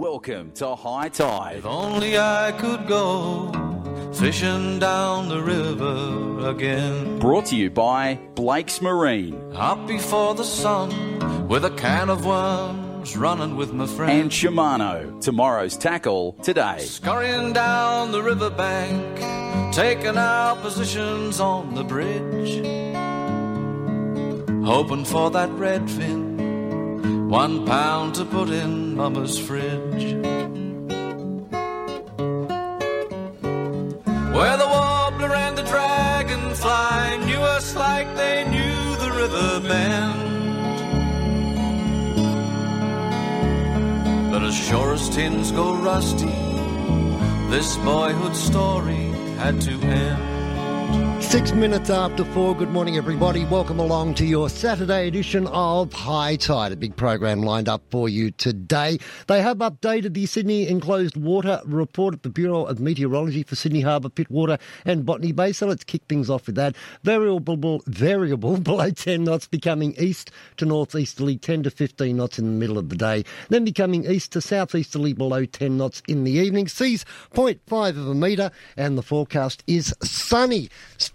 Welcome to High Tide. If only I could go fishing down the river again. Brought to you by Blake's Marine Up before the sun with a can of worms running with my friend. and. Shimano. Tomorrow's tackle today. Scurrying down the riverbank, taking our positions on the bridge. Hoping for that redfin, one pound to put in Mama's fridge. Where the warbler and the dragonfly knew us like they knew the river bend. But as sure as tins go rusty, this boyhood story had to end. Six minutes after four. Good morning, everybody. Welcome along to your Saturday edition of High Tide. A big program lined up for you today. They have updated the Sydney Enclosed Water Report at the Bureau of Meteorology for Sydney Harbour, Pittwater, and Botany Bay. So let's kick things off with that. Variable, variable below 10 knots, becoming east to northeasterly 10 to 15 knots in the middle of the day. Then becoming east to southeasterly below 10 knots in the evening. Seas 0.5 of a metre, and the forecast is sunny.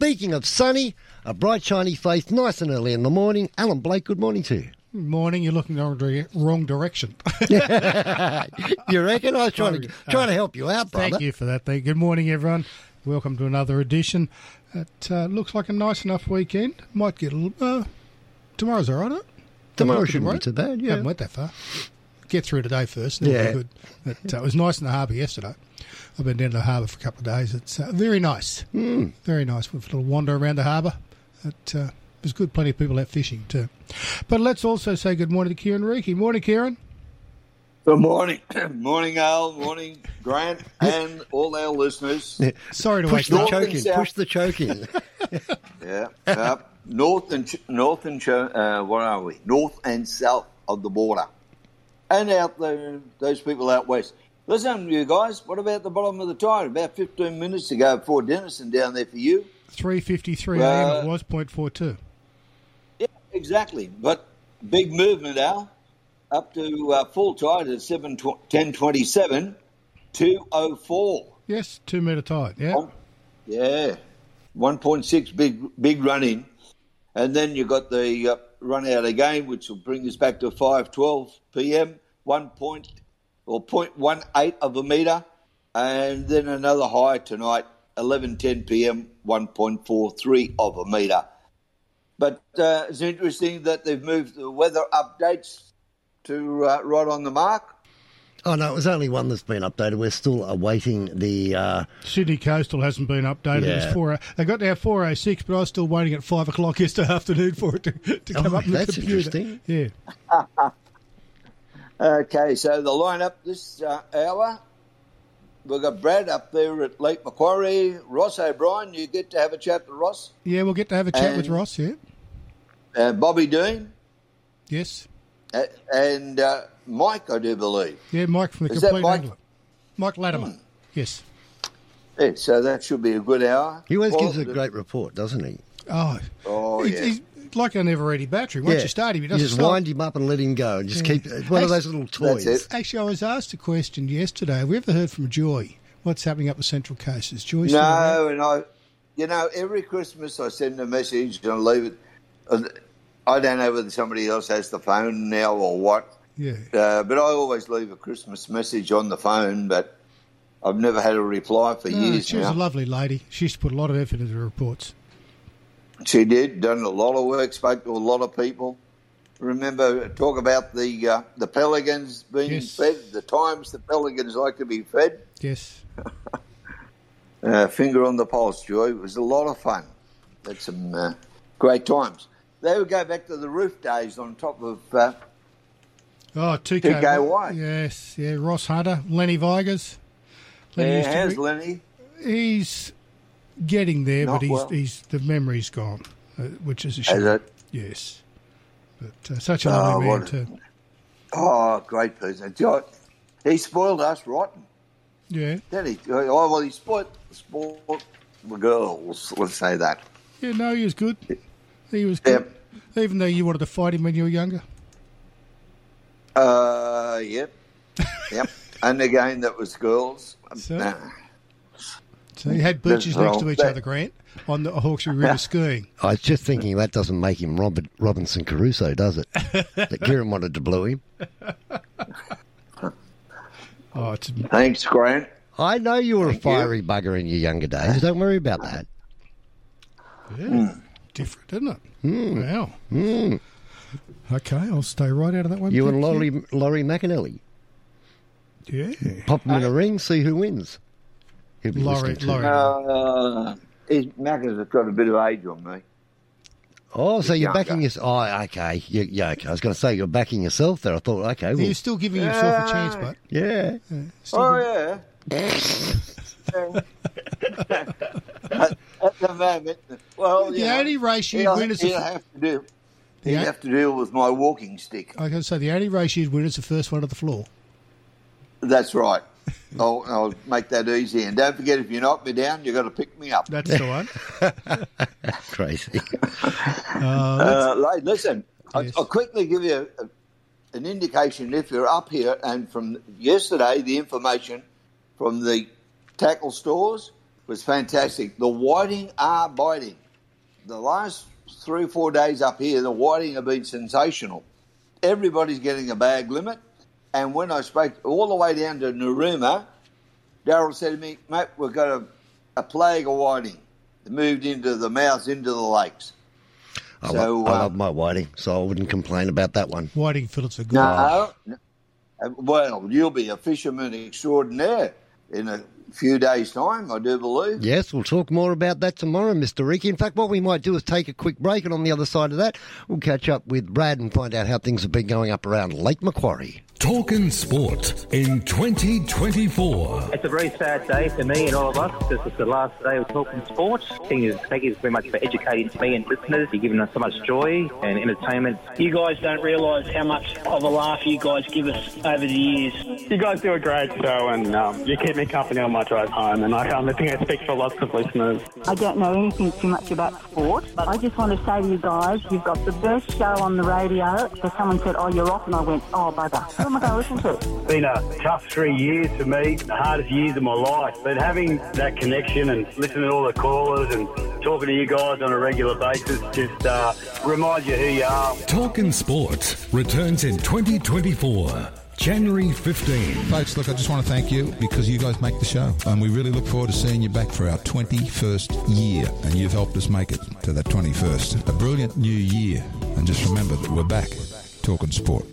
Of sunny, a bright shiny face, nice and early in the morning. Alan Blake, good morning to you. Morning, you're looking the wrong, dire- wrong direction. You reckon? I was trying to trying to help you out, brother. Thank you for that. Thing. Good morning, everyone. Welcome to another edition. It uh, looks like a nice enough weekend. Might get a little. Uh, tomorrow's all right, isn't it? Tomorrow shouldn't be too bad. Yeah. Haven't went that far. Get through today first. Yeah. be good. But, uh, it was nice in the harbour yesterday. I've been down to the harbour for a couple of days. It's uh, very nice. Hmm. Very nice. With a little wander around the harbour. It uh, was good. Plenty of people out fishing too. But let's also say good morning to Kieran Reiki. Morning, Kieran. Good morning. morning, Al. Morning, Grant, and all our listeners. Sorry to Push the you up. North choke in. Push the choke in. Yeah. Uh, north and ch- north and ch- uh, what are we? North and south of the border, and out there, those people out west. Listen, you guys. What about the bottom of the tide? About fifteen minutes ago before Denison down there for you. 3.53 Well- a.m. it was, 0.42. Yeah, exactly. But big movement, Al. Up to uh, full tide at seven ten twenty seven, two oh four. Yes, two metre tide. Yeah. Oh, Yeah, one point six big big run in, and then you got the uh, run out again, which will bring us back to five twelve p.m. One point or point one eight of a meter, and then another high tonight, eleven ten p.m. One point four three of a meter. But uh, it's interesting that they've moved the weather updates to uh, right on the mark. Oh no, it was only one that's been updated. We're still awaiting the. Uh, Sydney Coastal hasn't been updated. It Yeah. was four. They got there four oh six, but I was still waiting at five o'clock yesterday afternoon for it to, to come Oh, up. in the that's computer. interesting. Yeah. Okay, so the lineup this uh, hour, we've got Brad up there at Lake Macquarie, Ross O'Brien. You get to have a chat with Ross, Yeah, we'll get to have a chat with Ross. Yeah. uh, Bobby Dean, Yes. And uh, Mike, I do believe. Yeah, Mike from the Is Compleat Mike? Angler. Mike Latimer. Hmm. Yes. Yeah, so that should be a good hour. he always gives a great report, doesn't he? Oh. Oh, he's, yeah. he's like an ever ready battery. Once Yeah. you start him, he You doesn't you just stop. wind him up and let him go, and just Yeah. keep. It's one of those little toys. That's it. Actually, I was asked a question yesterday. Have we ever heard from Joy? What's happening up the Central Coast? Is Joy still around? No, and I, you know, every Christmas I send a message and I leave it. I don't know whether somebody else has the phone now or what. Yeah. Uh, but I always leave a Christmas message on the phone, but I've never had a reply for No, years she was now. a lovely lady. She used to put a lot of effort into the reports. She did, done a lot of work, spoke to a lot of people. Remember, talk about the uh, the pelicans being Yes. fed, the times the pelicans like to be fed. Yes. Uh, finger on the pulse, Joy. It was a lot of fun. Had some uh, great times. They would go back to the roof days on top of uh, Oh, 2K. 2KY. Yes, yeah. Ross Hunter, Lenny Vigers. Lenny yeah, how's be- Lenny? He's getting there, Not but he's, well. he's the memory's gone, uh, which is a shame. it? Yes, but uh, such a Oh, lovely man a- too. Oh, great person. He spoiled us rotten, Yeah, didn't he? Oh, well, he spoiled, spoiled the girls, let's say that. yeah. No, he was good. He was good. Yep. Even though you wanted to fight him when you were younger. Uh, yep, yep. and again that was girls. So- Nah. So you had beaches next to each That- other, Grant, on the Hawkesbury River skiing. I was just thinking that doesn't make him Robert, Robinson Crusoe, does it? that Kieran wanted to blow him. Oh, it's Thanks, Grant. I know you were a Thank you. fiery bugger in your younger days. Don't worry about that. yeah, different, isn't it? Hmm. Wow. Hmm. Okay, I'll stay right out of that one. You and Laurie, Laurie McAnally. Yeah. Pop them in a ring, see who wins. He'll be Laurie, Laurie. Uh, his Macca's have got a bit of age on me. Oh, so you're Younger. backing yourself. Oh, okay. You, yeah, okay. I was going to say you're backing yourself there. I thought, okay, well, You're still giving yourself a chance, but yeah. still Oh yeah. Uh, at, at the moment, well, you The know, only race you'd he'll, win is he'll if- have to do. The He'll o- have to deal with my walking stick. I was going to say the only race you'd win is the first one to the floor. That's right. I'll, I'll make that easy. And don't forget, if you knock me down, you've got to pick me up. That's the one. Crazy. Uh, like, listen, Yes. I'll, I'll quickly give you a, an indication if you're up here. And from yesterday, the information from the tackle stores was fantastic. The whiting are biting. The last three or four days up here, the whiting have been sensational. Everybody's getting a bag limit. And when I spoke all the way down to Narooma, Daryl said to me, mate, we've got a, a plague of whiting. They moved into the mouths, into the lakes. I, So, love, I uh, love my whiting, so I wouldn't complain about that one. Whiting fillets are good. No. no. Uh, Well, you'll be a fisherman extraordinaire in a few days' time, I do believe. Yes, we'll talk more about that tomorrow, Mr. Ricky. In fact, what we might do is take a quick break, and on the other side of that, we'll catch up with Brad and find out how things have been going up around Lake Macquarie. Talking Sport in 2024. It's a very sad day for me and all of us because it's the last day of Talking Sports. Thank you, thank you very much for educating me and listeners. You've given us so much joy and entertainment. You guys don't realise how much of a laugh you guys give us over the years. You guys do a great show, and um, you keep me company on my drive home. And I, um, I think I speak for lots of listeners. I don't know anything too much about sport, but I just want to say to you guys, you've got the best show on the radio. So someone said, oh, you're off, and I went, oh, bugger. Who am I going to listen to? It's been a tough three years for me, the hardest years of my life. But having that connection and listening to all the callers and talking to you guys on a regular basis just uh, reminds you who you are. Talking Sport returns in 2024, January 15. Folks, look, I just want to thank you because you guys make the show. And we really look forward to seeing you back for our 21st year. And you've helped us make it to that 21st. A brilliant new year. And just remember that we're back talking sport.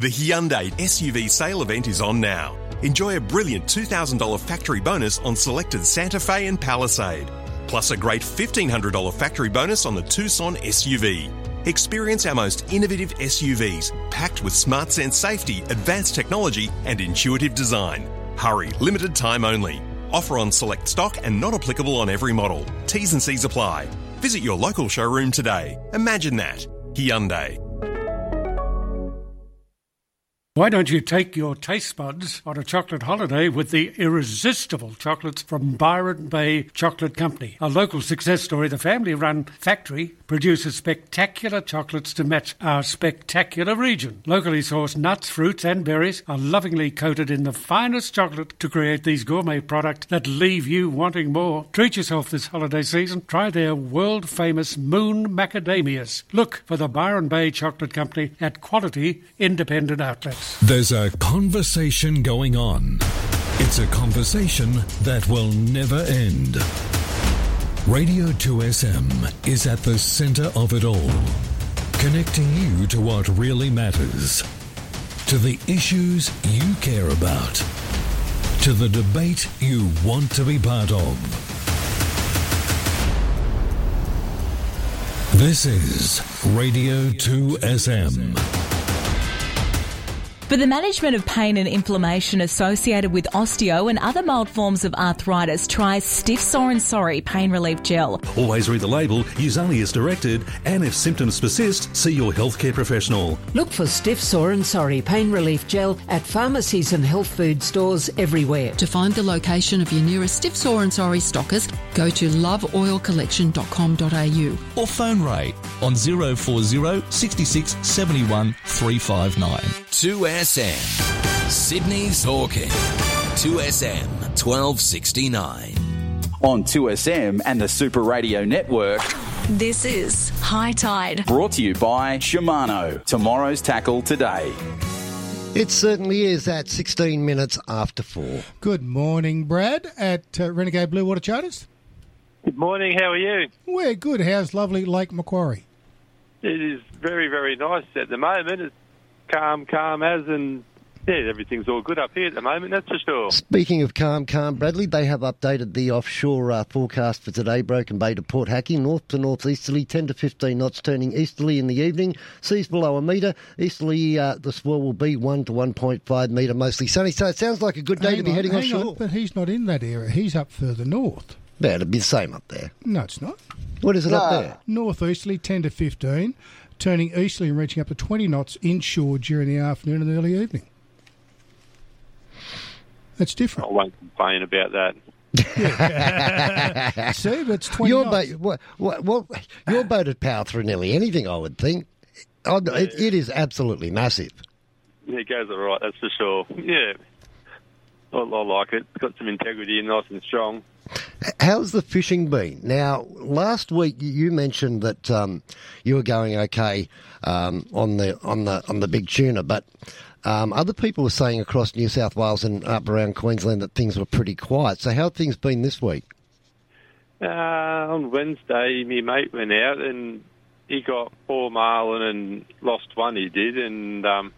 The Hyundai SUV sale event is on now. Enjoy a brilliant $2,000 factory bonus on selected Santa Fe and Palisade, plus a great $1,500 factory bonus on the Tucson SUV. Experience our most innovative SUVs, packed with smart sense safety, advanced technology, and intuitive design. Hurry, limited time only. Offer on select stock and not applicable on every model. T's and C's apply. Visit your local showroom today. Imagine that. Hyundai. Why don't you take your taste buds on a chocolate holiday with the irresistible chocolates from Byron Bay Chocolate Company? A local success story, the family run factory produces spectacular chocolates to match our spectacular region. Locally sourced nuts, fruits, and berries are lovingly coated in the finest chocolate to create these gourmet products that leave you wanting more. Treat yourself this holiday season. Try their world famous Moon Macadamias. Look for the Byron Bay Chocolate Company at quality independent outlets. There's a conversation going on. It's a conversation that will never end. Radio 2SM is at the center of it all, connecting you to what really matters, to the issues you care about, to the debate you want to be part of. This is Radio 2SM. For the management of pain and inflammation associated with osteo and other mild forms of arthritis, try Stiff Sore and Sorry Pain Relief Gel. Always read the label, use only as directed, and if symptoms persist, see your healthcare professional. Look for Stiff Sore and Sorry Pain Relief Gel at pharmacies and health food stores everywhere. To find the location of your nearest Stiff Sore and Sorry stockist, go to loveoilcollection.com.au or phone Ray on 040 66 71 359. 2SM. Sydney's talking. 2SM 1269. On 2SM and the Super Radio Network, This is High Tide. brought to you by Shimano. Tomorrow's tackle today. It certainly is at 16 minutes after four. Good morning, Brad, at uh, Renegade Blue Water Charters. Good morning. How are you? We're good. How's lovely Lake Macquarie? It is very, very nice at the moment. It's calm, calm as, and yeah, everything's all good up here at the moment. That's for sure. Speaking of calm, calm, Bradley, they have updated the offshore uh, forecast for today. Broken Bay to Port Hacking, north to northeasterly, 10 to 15 knots, turning easterly in the evening. Seas below a metre. Easterly, uh, the swell will be 1 to 1.5 metre, mostly sunny. So it sounds like a good day Hang to be on, heading hang offshore. on, but he's not in that area. He's up further north. Yeah, it'd be the same up there. No, it's not. What is it up there? Northeasterly, 10 to 15, turning easterly and reaching up to 20 knots inshore during the afternoon and early evening. That's different. I won't complain about that. See, but it's 20 Your knots. boat, what, what, what, your boat would power through nearly anything, I would think. I- It, it is absolutely massive. It goes all right. That's for sure. Yeah, I, I like it. It's got some integrity and nice and strong. How's the fishing been? Now, last week you- mentioned that um, you were going okay um, on the on the on the big tuna, but um, other people were saying across New South Wales and up around Queensland that things were pretty quiet. So, how things been this week? Uh, on Wednesday, my mate went out and he got four marlin and lost one. He did, and um,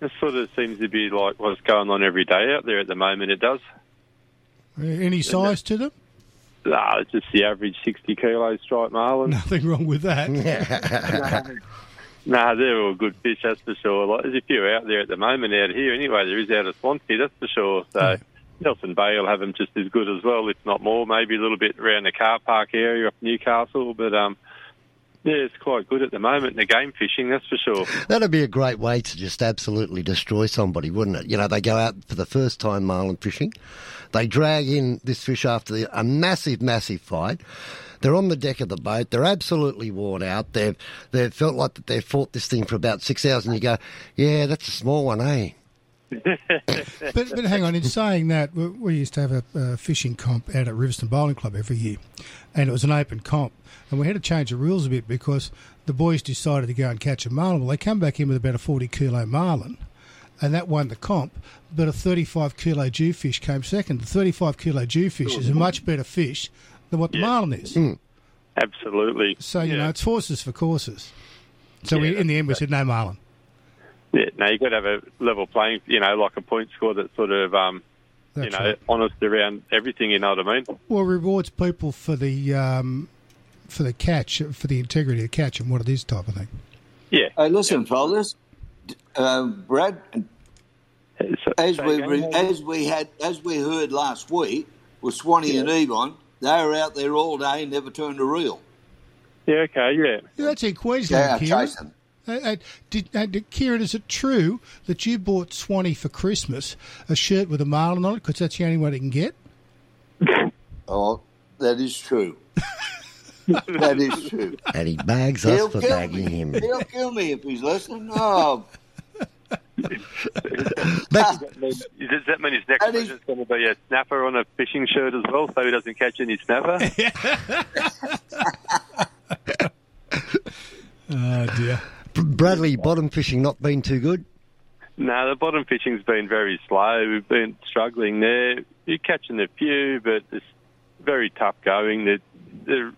it sort of seems to be like what's going on every day out there at the moment. It does. Any size to them? Nah, it's just the average 60 kilo striped marlin. Nothing wrong with that. no, they're all good fish, that's for sure. Like, there's a few out there at the moment out here anyway. There is out of Swansea, that's for sure. So Nelson Bay will have them just as good as well, if not more. Maybe a little bit around the car park area of Newcastle, but um, yeah, it's quite good at the moment. in The game fishing, that's for sure. That'd be a great way to just absolutely destroy somebody, wouldn't it? You know, they go out for the first time marlin fishing, they drag in this fish after the, a massive, massive fight. They're on the deck of the boat. They're absolutely worn out. They've they've felt like that they've fought this thing for about six hours, and you go, "Yeah, that's a small one, eh?" but, but hang on, in saying that, we, we used to have a, a fishing comp out at Riverstone Bowling Club every year, and it was an open comp, and we had to change the rules a bit because the boys decided to go and catch a marlin. Well, they come back in with about a 40 kilo marlin, and that won the comp, but a 35 kilo jewfish came second. The 35 kilo jewfish is a much better fish than what the marlin is. Hmm. Absolutely. So, you Yeah. know, it's horses for courses. So we, in the end, we said no marlin. Yeah, no, you've got to have a level playing, you know, like a point score that's sort of, um, you know, right. honest around everything, you know what I mean? Well, rewards people for the um, for the catch, for the integrity of the catch and what it is type of thing. Yeah. Hey, listen, fellas. Um, Brad, as we re- as we had as we heard last week with Swanee and Evon, they were out there all day, and never turned a reel. Yeah, okay, yeah. Yeah, that's in Queensland, Yeah, Kieran. Chasing. Uh, uh, did, uh, did- Kieran, is it true that you bought Swanee for Christmas a shirt with a marlin on it because that's the only one it can get? Oh, that is true. that is true. And he bags us He'll for bagging me. him. He'll kill me if he's listening. Oh, Does that mean, does that mean his next present's going to be a snapper on a fishing shirt as well, so he doesn't catch any snapper? Oh, dear. Bradley, bottom fishing not been too good. no, the bottom fishing's been very slow. We've been struggling there. You're catching a few, but it's very tough going. They're,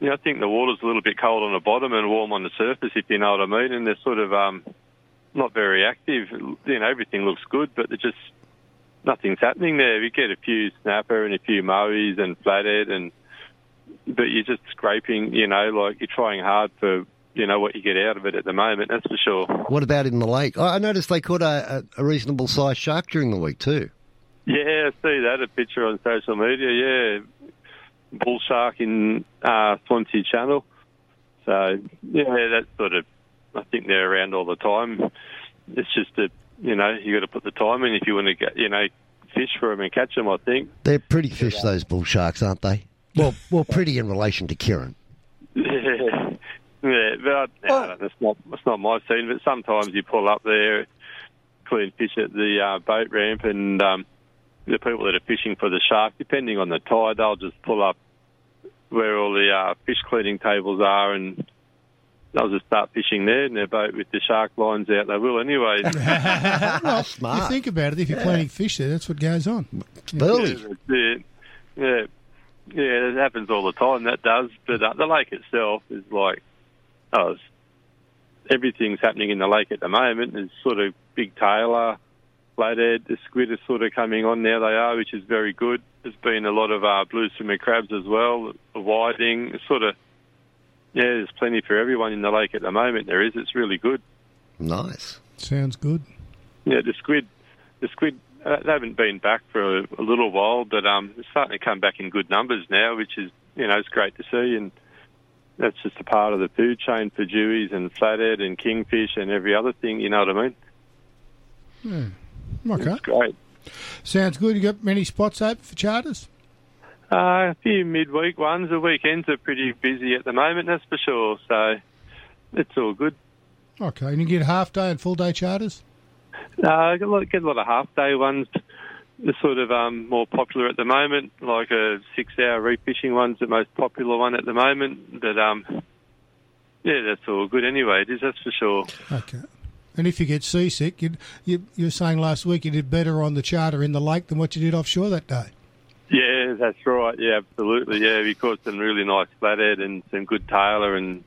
you know, I think the water's a little bit cold on the bottom and warm on the surface, if you know what I mean. And they're sort of um, not very active. You know, everything looks good, but they're just nothing's happening there. You get a few snapper and a few mowies and flathead, and but you're just scraping. You know, like you're trying hard for you know what you get out of it at the moment. That's for sure. What about in the lake? I I noticed they caught a, a, a reasonable sized shark during the week too. Yeah, I see that a picture on social media. Yeah, bull shark in uh, Swansea Channel. So yeah, that sort of. I think they're around all the time. It's just that you know you got to put the time in if you want to get you know fish for them and catch them. I think. They're pretty fish, those bull sharks, aren't they? Well, well, pretty in relation to Kieran. Yeah, yeah, but no, it's not it's not my scene. But sometimes you pull up there, clean fish at the uh, boat ramp, and um, the people that are fishing for the shark, depending on the tide, they'll just pull up where all the uh, fish cleaning tables are, and they'll just start fishing there in their boat with the shark lines out. They will anyway. well, you think about it. If you're cleaning fish there, that's what goes on. Yeah, it. Yeah, yeah, it happens all the time. That does, but uh, the lake itself is like, oh, everything's happening in the lake at the moment. There's sort of big tailor, flathead, the squid is sort of coming on now. They are, which is very good. There's been a lot of uh, blue swimmer crabs as well, the whiting. It's sort of, yeah, there's plenty for everyone in the lake at the moment. There is. It's really good. Nice. Sounds good. Yeah, the squid, the squid, uh, they haven't been back for a, a little while, but um, they're starting to come back in good numbers now, which is, you know, it's great to see. And that's just a part of the food chain for jewies and flathead and kingfish and every other thing. You know what I mean? Hmm. Okay. It's great. Sounds good. You got many spots open for charters? Uh, a few midweek ones. The weekends are pretty busy at the moment, that's for sure. So it's all good. Okay. And you get half day and full day charters? Uh, get a lot, get a lot of half day ones. The sort of um, more popular at the moment, like a six-hour reef fishing one's the most popular one at the moment. But um, yeah, that's all good anyway. It is, that's for sure. Okay. And if you get seasick, you you you were saying last week you did better on the charter in the lake than what you did offshore that day. Yeah, that's right. Yeah, absolutely. Yeah, we caught some really nice flathead and some good tailor and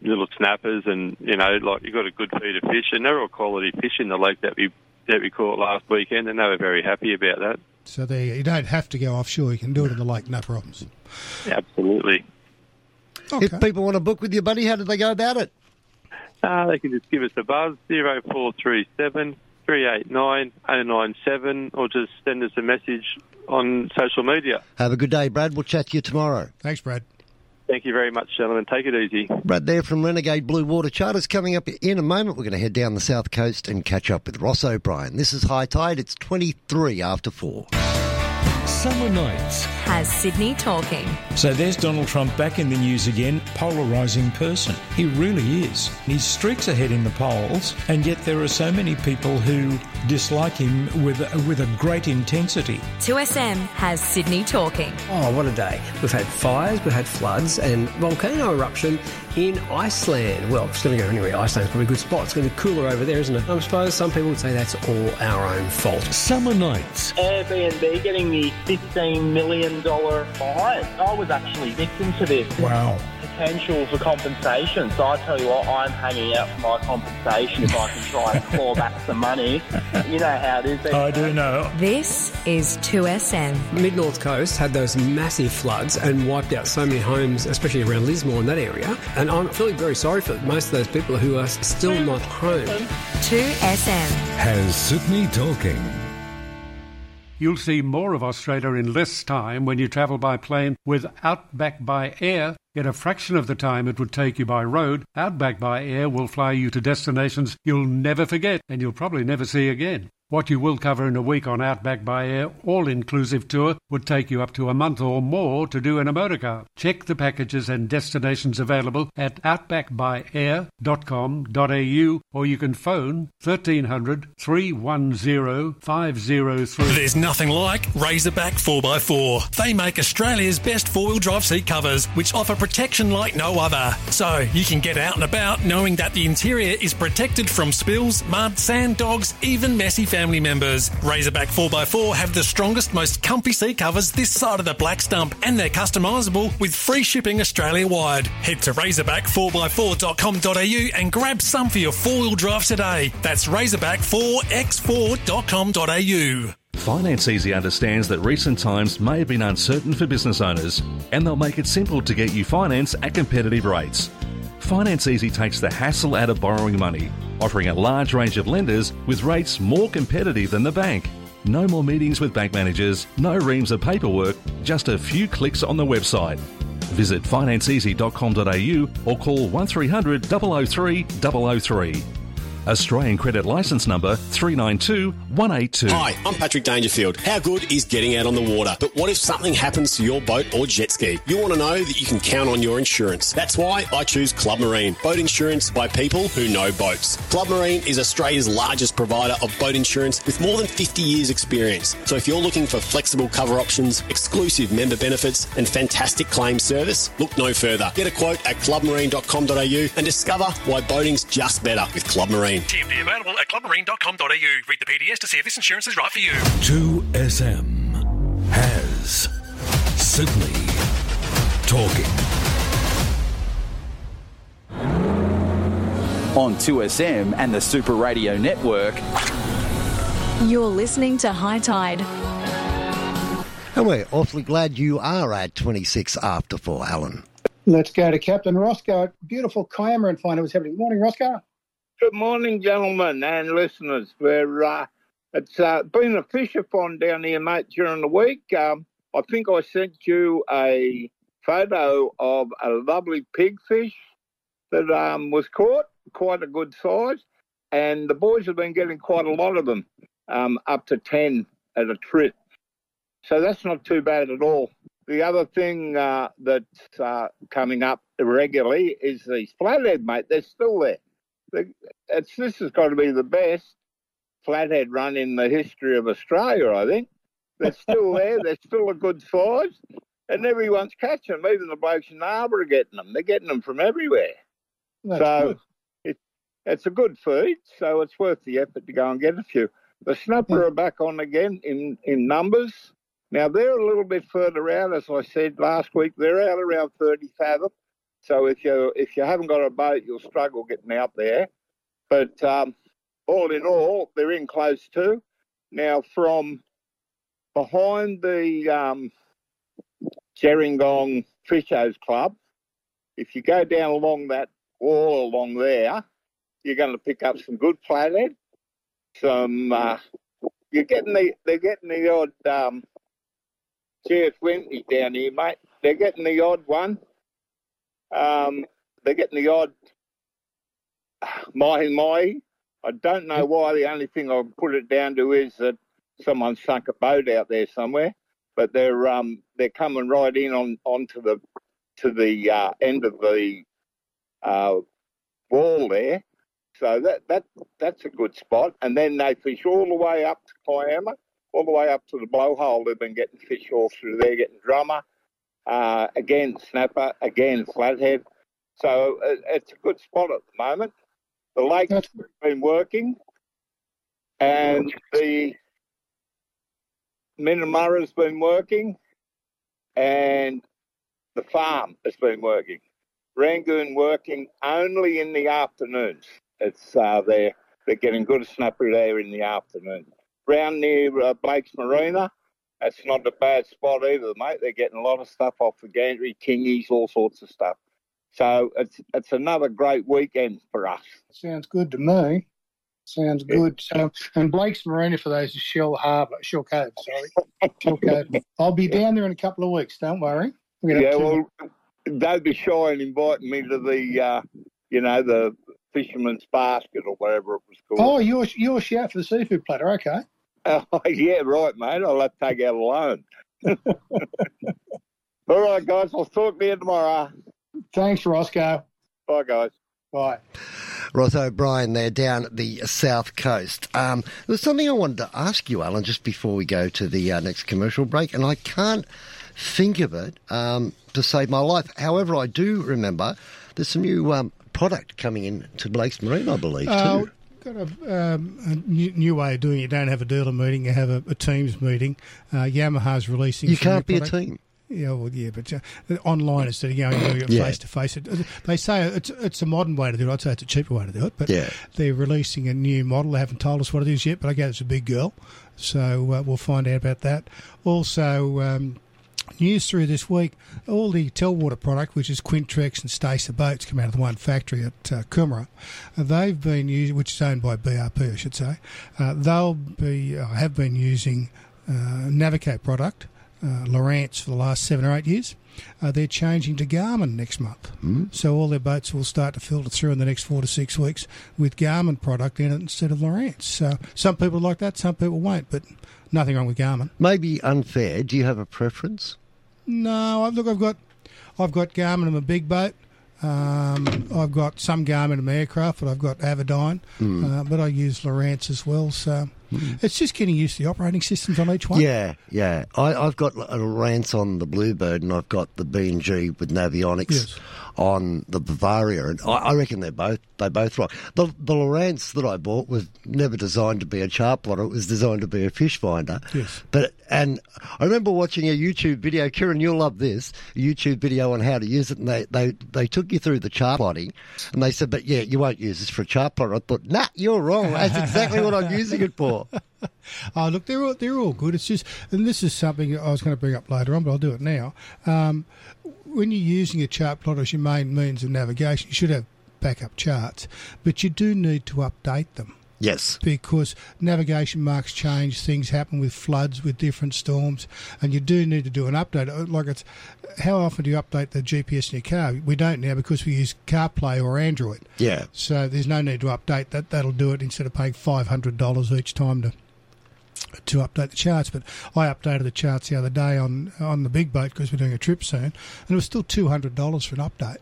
little snappers, and you know, like you got a good feed of fish, and they're all quality fish in the lake that we that we caught last weekend, and they were very happy about that. So there you, you don't have to go offshore. You can do it in the lake, no problems. Absolutely. If people want to book with you, buddy, how do they go about it? Uh, they can just give us a buzz, 0437 389 097, or just send us a message on social media. Have a good day, Brad. We'll chat to you tomorrow. Thanks, Brad. Thank you very much, gentlemen. Take it easy. Brad there from Renegade Blue Water Charters coming up in a moment. We're going to head down the south coast and catch up with Ross O'Brien. This is High Tide. It's 23 after 4. Summer nights. Has Sydney talking. So there's Donald Trump back in the news again, polarising person. He really is. He streaks ahead in the polls, and yet there are so many people who dislike him with with a great intensity. 2SM has Sydney talking. Oh, what a day. We've had fires, we've had floods, and volcano eruption in Iceland. Well, it's going to go anyway. Iceland's probably a good spot. It's going to be cooler over there, isn't it? I suppose some people would say that's all our own fault. Summer nights. Airbnb getting the $15 million fine. I was actually victim to this. Wow. Potential for compensation. So I tell you what, I'm hanging out for my compensation if I can try and claw back some money. You know how it is. I do know. This is 2SM. Mid North Coast had those massive floods and wiped out so many homes, especially around Lismore and that area. And I'm feeling very sorry for most of those people who are still not home. 2SM. Has Sydney talking. You'll see more of Australia in less time when you travel by plane with Outback by Air. In a fraction of the time it would take you by road, Outback by Air will fly you to destinations you'll never forget and you'll probably never see again. What you will cover in a week on Outback by Air all-inclusive tour would take you up to a month or more to do in a motorcar. Check the packages and destinations available at outbackbyair.com.au or you can phone 1300 310 503. There's nothing like Razorback 4x4. They make Australia's best four wheel drive seat covers, which offer protection like no other. So you can get out and about knowing that the interior is protected from spills, mud, sand, dogs, even messy family members. Razorback 4x4 have the strongest, most comfy seat covers this side of the black stump, and they're customisable with free shipping Australia wide. Head to razorback4x4.com.au and grab some for your four wheel drive today. That's razorback4x4.com.au. Finance Easy understands that recent times may have been uncertain for business owners, and they'll make it simple to get you finance at competitive rates. Finance Easy takes the hassle out of borrowing money, offering a large range of lenders with rates more competitive than the bank. No more meetings with bank managers, no reams of paperwork, just a few clicks on the website. Visit financeeasy.com.au or call 1300 003 003. Australian credit licence number 392182. Hi, I'm Patrick Dangerfield. How good is getting out on the water? But what if something happens to your boat or jet ski? You want to know that you can count on your insurance. That's why I choose Club Marine. Boat insurance by people who know boats. Club Marine is Australia's largest provider of boat insurance with more than 50 years experience. So if you're looking for flexible cover options, exclusive member benefits and fantastic claim service, look no further. Get a quote at clubmarine.com.au and discover why boating's just better with Club Marine. TMD available at clubmarine.com.au. Read the PDS to see if this insurance is right for you. 2SM has Sydney talking. On 2SM and the Super Radio Network. You're listening to High Tide. And we're awfully glad you are at 26 after 4, Alan. Let's go to Captain Roscoe. Beautiful Kiama and find out what's happening. Morning, Roscoe. Good morning, gentlemen and listeners. We're, uh, it's uh, been a fisher-thon down here, mate, during the week. Um, I think I sent you a photo of a lovely pigfish that um, was caught, quite a good size, and the boys have been getting quite a lot of them, um, up to 10 at a trip. So that's not too bad at all. The other thing uh, that's uh, coming up regularly is these flathead, mate. They're still there. It's, this has got to be the best flathead run in the history of Australia, I think. They're still there. They're still a good size. And everyone's catching them. Even the blokes in the harbour are getting them. They're getting them from everywhere. That's so it, it's a good feed. So it's worth the effort to go and get a few. The snapper are back on again in, in numbers. Now they're a little bit further out, as I said last week. They're out around 30 fathom. So if you if you haven't got a boat, you'll struggle getting out there. But um, all in all, they're in close too. Now from behind the um, Gerringong Fishers Club, if you go down along that wall along there, you're going to pick up some good flathead. Some uh, you're getting the they're getting the odd um, GS20 down here, mate. They're getting the odd one. Um, they're getting the odd mahi mahi. I don't know why. The only thing I'll put it down to is that someone sunk a boat out there somewhere. But they're um, they're coming right in on onto the to the uh, end of the uh, wall there. So that that that's a good spot. And then they fish all the way up to Kiama, all the way up to the blowhole. They've been getting fish all through there, getting drummer, uh, again snapper, again flathead. So it, it's a good spot at the moment. The lake's been working, and the Minnamurra's been working, and the farm has been working. Rangoon working only in the afternoons. It's uh, they're they're getting good snapper there in the afternoon. Round near uh, Blake's Marina, that's not a bad spot either, mate. They're getting a lot of stuff off the gantry, kingies, all sorts of stuff. So it's it's another great weekend for us. Sounds good to me. Sounds good. So, and Blake's Marina for those is Shell Harbour, Shell Cove, sorry. Shell Cove. I'll be down there in a couple of weeks, don't worry. Yeah, well, don't be shy in inviting me to the, uh, you know, the fisherman's basket or whatever it was called. Oh, you're, you're shout for the seafood platter, okay. Oh, yeah, right, mate. I'll have to take out a loan. All right, guys. I'll talk to you tomorrow. Thanks, Roscoe. Bye, guys. Bye. Ross O'Brien there down at the south coast. Um, there's something I wanted to ask you, Alan, just before we go to the uh, next commercial break, and I can't think of it um, to save my life. However, I do remember there's some new um, product coming in to Blake's Marine, I believe, Uh, too. Got a, um, a new, new way of doing it. You don't have a dealer meeting, you have a, a Teams meeting. Uh, Yamaha's releasing. You can't be a team. Yeah, well, yeah, but uh, online instead of going face to face. They say it's it's a modern way to do it. I'd say it's a cheaper way to do it, but Yeah. they're releasing a new model. They haven't told us what it is yet, but I guess it's a big girl, so uh, we'll find out about that. Also. Um, News through this week, all the Telwater product, which is Quintrex and Stacer boats, come out of the one factory at uh, Coomera. Uh, they've been using, which is owned by BRP, I should say. Uh, they'll be, uh, have been using uh, Navico product uh, Lowrance for the last seven or eight years. Uh, they're changing to Garmin next month. Mm. So all their boats will start to filter through in the next four to six weeks with Garmin product in it instead of Lowrance. So some people like that, some people won't, but nothing wrong with Garmin. Maybe unfair. Do you have a preference? No, I- look, I've got, I've got Garmin in my big boat. Um, I've got some Garmin in my aircraft, but I've got Avidyne. Mm. Uh, but I use Lowrance as well. So Mm. it's just getting used to the operating systems on each one. Yeah, yeah. I, I've got a Lowrance on the Bluebird, and I've got the B and G with Navionics Yes. on the Bavaria, and I, I reckon they're both they both rock. The the Lowrance that I bought was never designed to be a chart plotter; it was designed to be a fish finder. Yes. But and I remember watching a YouTube video. Kieran, you'll love this a YouTube video on how to use it, and they they they took you through the chart plotting, and they said, "But yeah, you won't use this for a chart plotter." I thought, "Nah, you're wrong. That's exactly what I'm using it for." Oh, look, they're all, they're all good. It's just, and this is something I was going to bring up later on, but I'll do it now. Um, when you're using a chart plot as your main means of navigation, you should have backup charts, but you do need to update them. Yes. Because navigation marks change, things happen with floods, with different storms, and you do need to do an update. Uh, Like it's, how often do you update the GPS in your car? We don't now because we use CarPlay or Android. Yeah. So there's no need to update that. That'll do it instead of paying five hundred dollars each time to to update the charts. But I updated the charts the other day on on the big boat because we're doing a trip soon, and it was still two hundred dollars for an update.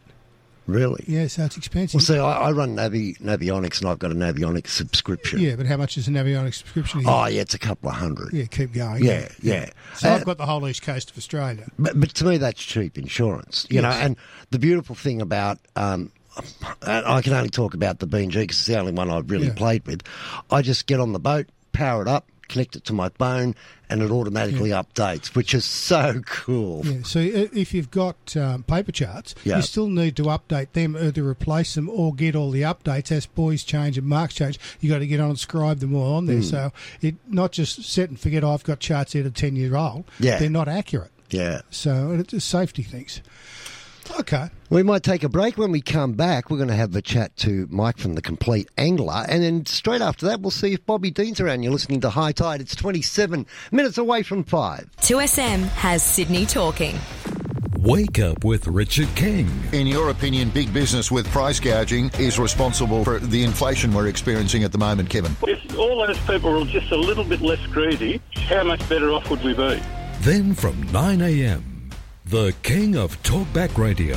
Really? Yeah, so it's expensive. Well, see, I, I run Navi Navionics, and I've got a Navionics subscription. yeah, but how much is a Navionics subscription? Oh, yeah, it's a couple of hundred. Yeah, keep going. Yeah, yeah. So Uh, I've got the whole east coast of Australia. But, but to me, that's cheap insurance, you know. And the beautiful thing about, um, I can only talk about the B&G because it's the only one I've really Yeah. played with. I just get on the boat, power it up, connect it to my phone, and it automatically updates, which is so cool. Yeah, so if you've got um, paper charts, Yeah. you still need to update them, either replace them or get all the updates as buoys change and marks change. You got to get on and scribe them all on there. Mm. So it not just set and forget. I've got charts here to ten year old. Yeah. they're not accurate. Yeah. So it's just safety things. Okay. We might take a break. When we come back, we're going to have a chat to Mike from the Compleat Angler. And then straight after that, we'll see if Bobby Dean's around. You're listening to High Tide. It's 27 minutes away from 5. 2SM has Sydney talking. Wake up with Richard King. In your opinion, big business with price gouging is responsible for the inflation we're experiencing at the moment, Kevin? If all those people were just a little bit less greedy, how much better off would we be? Then from 9 a.m., the king of talkback radio,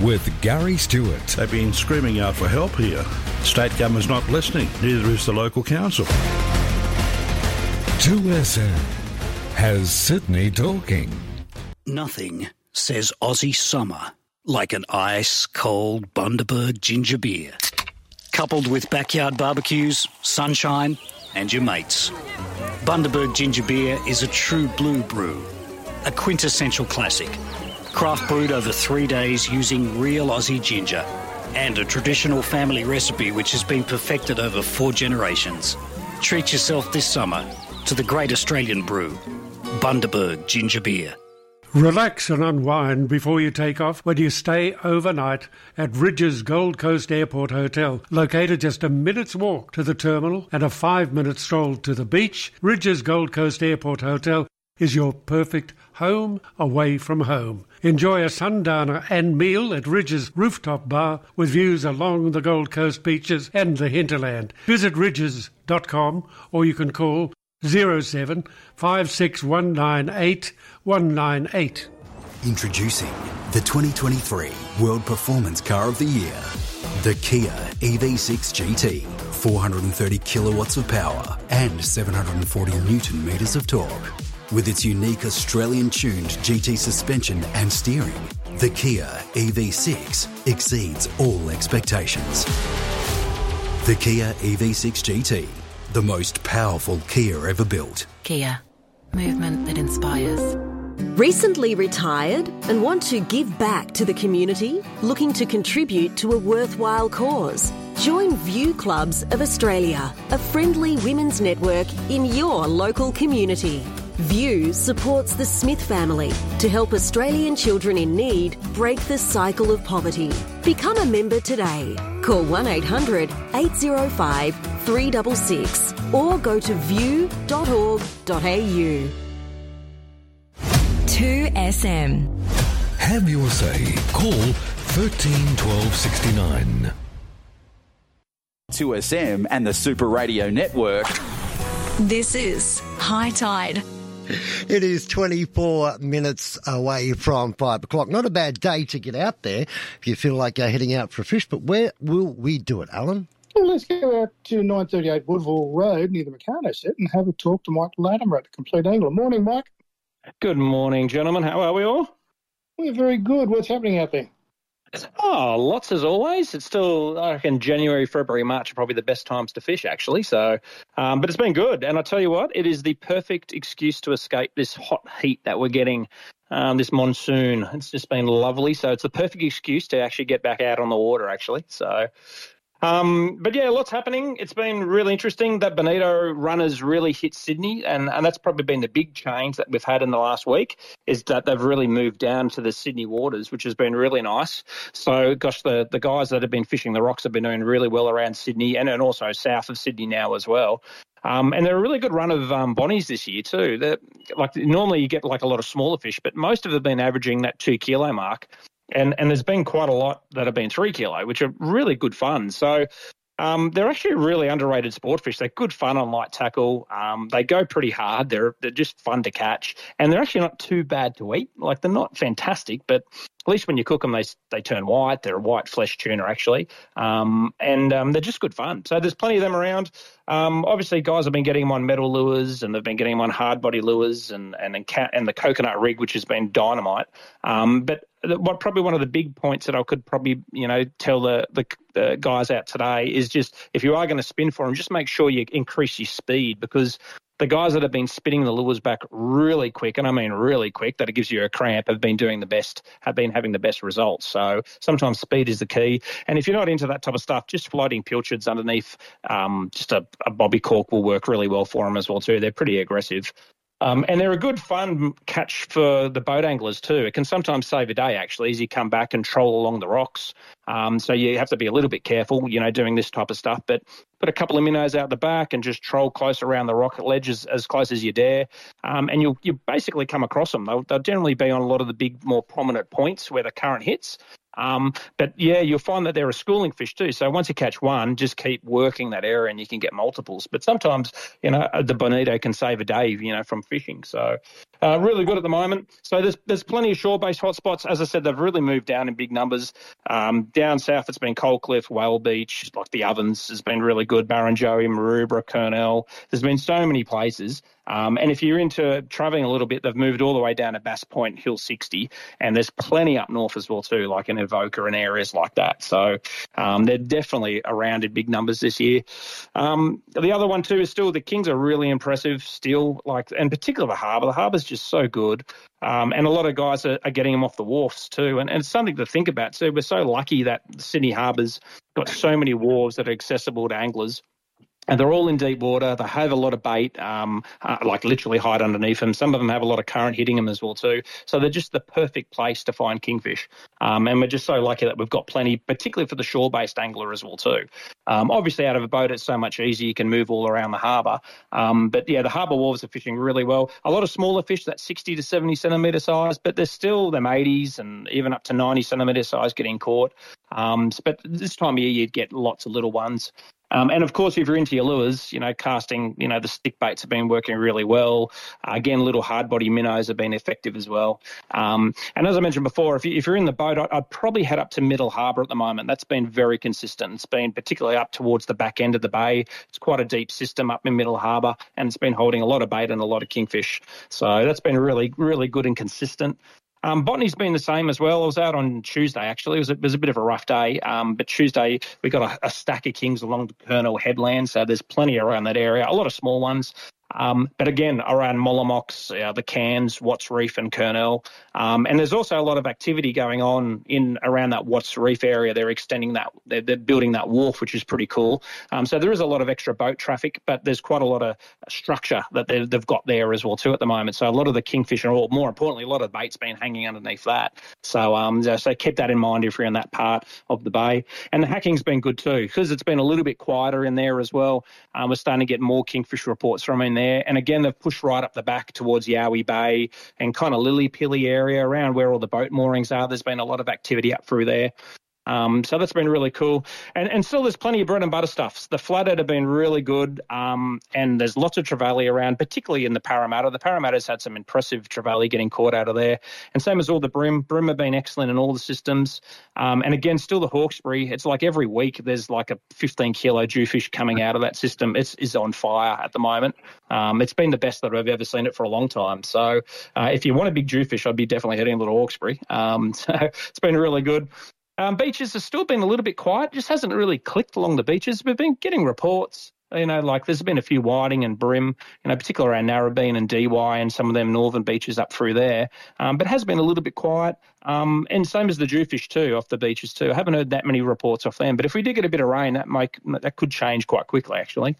with Gary Stewart. They've been screaming out for help here. State government's not listening, neither is the local council. 2SM has Sydney talking. Nothing says Aussie summer like an ice cold Bundaberg ginger beer. Coupled with backyard barbecues, sunshine, and your mates. Bundaberg ginger beer is a true blue brew, a quintessential classic. Craft brewed over three days using real Aussie ginger and a traditional family recipe which has been perfected over four generations. Treat yourself this summer to the great Australian brew, Bundaberg ginger beer. Relax and unwind before you take off when you stay overnight at Ridges Gold Coast Airport Hotel. Located just a minute's walk to the terminal and a five minute stroll to the beach, Ridges Gold Coast Airport Hotel is your perfect home away from home. Enjoy a sundowner and meal at Ridges Rooftop Bar with views along the Gold Coast beaches and the hinterland. Visit ridges.com or you can call 07 56198 198. Introducing the 2023 World Performance Car of the Year, the Kia EV6 GT. 430 kilowatts of power and 740 newton meters of torque. With its unique Australian tuned GT suspension and steering, the Kia EV6 exceeds all expectations. The Kia EV6 GT, the most powerful Kia ever built. Kia, movement that inspires. Recently retired and want to give back to the community? Looking to contribute to a worthwhile cause? Join View Clubs of Australia, a friendly women's network in your local community. View supports the Smith family to help Australian children in need break the cycle of poverty. Become a member today. Call 1 800 805 366 or go to view.org.au. 2SM. Have your say. Call 13 12 69. 2SM and the Super Radio Network. This is High Tide. It is 24 minutes away from 5 o'clock. Not a bad day to get out there if you feel like uh, heading out for a fish, but where will we do it, Alan? Well, let's go out to 938 Woodville Road near the Meccano set and have a talk to Mike Latimer at the Compleat Angler. Morning, Mike. Good morning, gentlemen. How are we all? We're very good. What's happening out there? Oh, lots as always. It's still, I reckon, January, February, March are probably the best times to fish, actually. So, um, but it's been good, and I tell you what, it is the perfect excuse to escape this hot heat that we're getting. Um, this monsoon, it's just been lovely. So it's the perfect excuse to actually get back out on the water, actually. So, um, but yeah, lots happening. It's been really interesting. That Bonito run has really hit Sydney, and, and that's probably been the big change that we've had in the last week is that they've really moved down to the Sydney waters, which has been really nice. So, gosh, the, the guys that have been fishing the rocks have been doing really well around Sydney and, and also south of Sydney now as well. Um, and they're a really good run of um, bonnies this year too. They're, like normally you get like a lot of smaller fish, but most of them have been averaging that two kilo mark and and there's been quite a lot that have been three kilo, which are really good fun. So um, they're actually really underrated sport fish. They're good fun on light tackle. Um, they go pretty hard. They're they're just fun to catch, and they're actually not too bad to eat. Like they're not fantastic, but at least when you cook them, they they turn white. They're a white flesh tuna actually, um, and um, they're just good fun. So there's plenty of them around. Um, obviously, guys have been getting them on metal lures, and they've been getting them on hard body lures, and and and, and the coconut rig, which has been dynamite. Um, but what probably one of the big points that I could probably you know tell the, the, the guys out today is just if you are going to spin for them, just make sure you increase your speed because the guys that have been spinning the lures back really quick, and I mean really quick, that it gives you a cramp, have been doing the best, have been having the best results. So sometimes speed is the key. And if you're not into that type of stuff, just floating pilchards underneath, um, just a, a bobby cork will work really well for them as well too. They're pretty aggressive. Um, and they're a good fun catch for the boat anglers too. It can sometimes save a day actually as you come back and troll along the rocks. Um, so you have to be a little bit careful, you know, doing this type of stuff. But put a couple of minnows out the back and just troll close around the rock ledges as close as you dare, um, and you'll you basically come across them. They'll, they'll generally be on a lot of the big, more prominent points where the current hits. Um, but yeah, you'll find that they're a schooling fish too. So once you catch one, just keep working that area and you can get multiples. But sometimes, you know, the bonito can save a day, you know, from fishing. So uh, really good at the moment. So there's there's plenty of shore-based hotspots. As I said, they've really moved down in big numbers. Um, down south, it's been Coalcliff, Whale Beach, like the Ovens has been really good. Barrenjoey, Maroubra, Kurnell. There's been so many places. Um, and if you're into travelling a little bit, they've moved all the way down to Bass Point, Hill 60, and there's plenty up north as well too, like in Avoca and areas like that. So um, they're definitely around in big numbers this year. Um, the other one too is still the Kings are really impressive still, like and particularly the harbour. The harbour's just so good. Um, and a lot of guys are, are, getting them off the wharfs too. And, and, it's something to think about So We're so lucky that Sydney Harbour's got so many wharves that are accessible to anglers and they're all in deep water. They have a lot of bait, um, uh, like literally hide underneath them. Some of them have a lot of current hitting them as well too. So they're just the perfect place to find kingfish. Um, and we're just so lucky that we've got plenty, particularly for the shore-based angler as well too. Um, obviously, out of a boat, it's so much easier. You can move all around the harbour. Um, but yeah, the harbour wharves are fishing really well. A lot of smaller fish, that 60 to 70 centimetre size, but they're still them 80s and even up to 90 centimetre size getting caught. Um, but this time of year, you'd get lots of little ones. Um, and of course, if you're into your lures, you know, casting, you know, the stick baits have been working really well. Uh, again, little hard body minnows have been effective as well. Um, and as I mentioned before, if, you, you're in the boat, I, would probably head up to Middle Harbour at the moment. That's been very consistent. It's been particularly up towards the back end of the bay. It's quite a deep system up in Middle Harbour, and it's been holding a lot of bait and a lot of kingfish. So that's been really, really good and consistent. Um, Botany's been the same as well. I was out on Tuesday actually. It was a, it was a bit of a rough day, um, but Tuesday we got a, a, stack of kings along the Kurnell Headland, so there's plenty around that area. A lot of small ones. Um, but again, around Molineux, uh, the Cairns, Watts Reef, and Kurnell. Um, and there's also a lot of activity going on in around that Watts Reef area. They're extending that, they're, they're building that wharf, which is pretty cool. Um, so there is a lot of extra boat traffic, but there's quite a lot of structure that they've, they've got there as well too at the moment. So a lot of the kingfish, or more importantly, a lot of bait's been hanging underneath that. So um, so keep that in mind if you're in that part of the bay. And the hacking's been good too because it's been a little bit quieter in there as well. Um, we're starting to get more kingfish reports from in there. And again, they've pushed right up the back towards Yowie Bay and kind of Lilli Pilli area around where all the boat moorings are. There's been a lot of activity up through there. Um, so that's been really cool. And, and still, there's plenty of bread and butter stuff. The flathead have been really good, um, and there's lots of trevally around, particularly in the Parramatta. The Parramatta's had some impressive trevally getting caught out of there. And same as all the bream. Bream have been excellent in all the systems. Um, and again, still the Hawkesbury. It's like every week there's like a 15 kilo jewfish coming out of that system. It's is on fire at the moment. Um, it's been the best that I've ever seen it for a long time. So uh, if you want a big jewfish, I'd be definitely heading to Hawkesbury. Um, so it's been really good. Um, beaches have still been a little bit quiet. Just hasn't really clicked along the beaches. We've been getting reports. You know, like there's been a few whiting and bream, you know, particularly around Narrabeen and DY and some of them northern beaches up through there. Um, but has been a little bit quiet. Um, and same as the jewfish too, off the beaches too. I haven't heard that many reports off them. But if we did get a bit of rain, that might that could change quite quickly actually.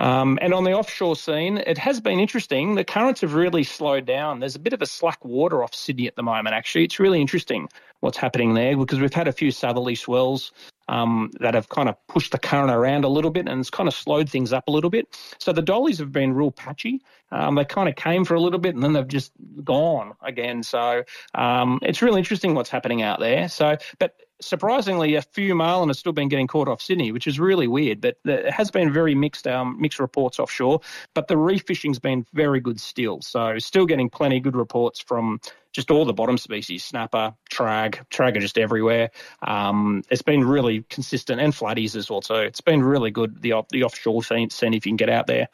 Um, and on the offshore scene, it has been interesting. The currents have really slowed down. There's a bit of a slack water off Sydney at the moment, actually. It's really interesting what's happening there because we've had a few southerly swells um, that have kind of pushed the current around a little bit and it's kind of slowed things up a little bit. So the dollies have been real patchy. Um, they kind of came for a little bit and then they've just gone again. So um, it's really interesting what's happening out there. So, but surprisingly, a few marlin have still been getting caught off Sydney, which is really weird. But it has been very mixed, um, mixed reports offshore. But the reef fishing's been very good still. So still getting plenty good reports from just all the bottom species, snapper, trag, trag are just everywhere. Um, it's been really consistent and flatties as well So It's been really good the the offshore scene if you can get out there.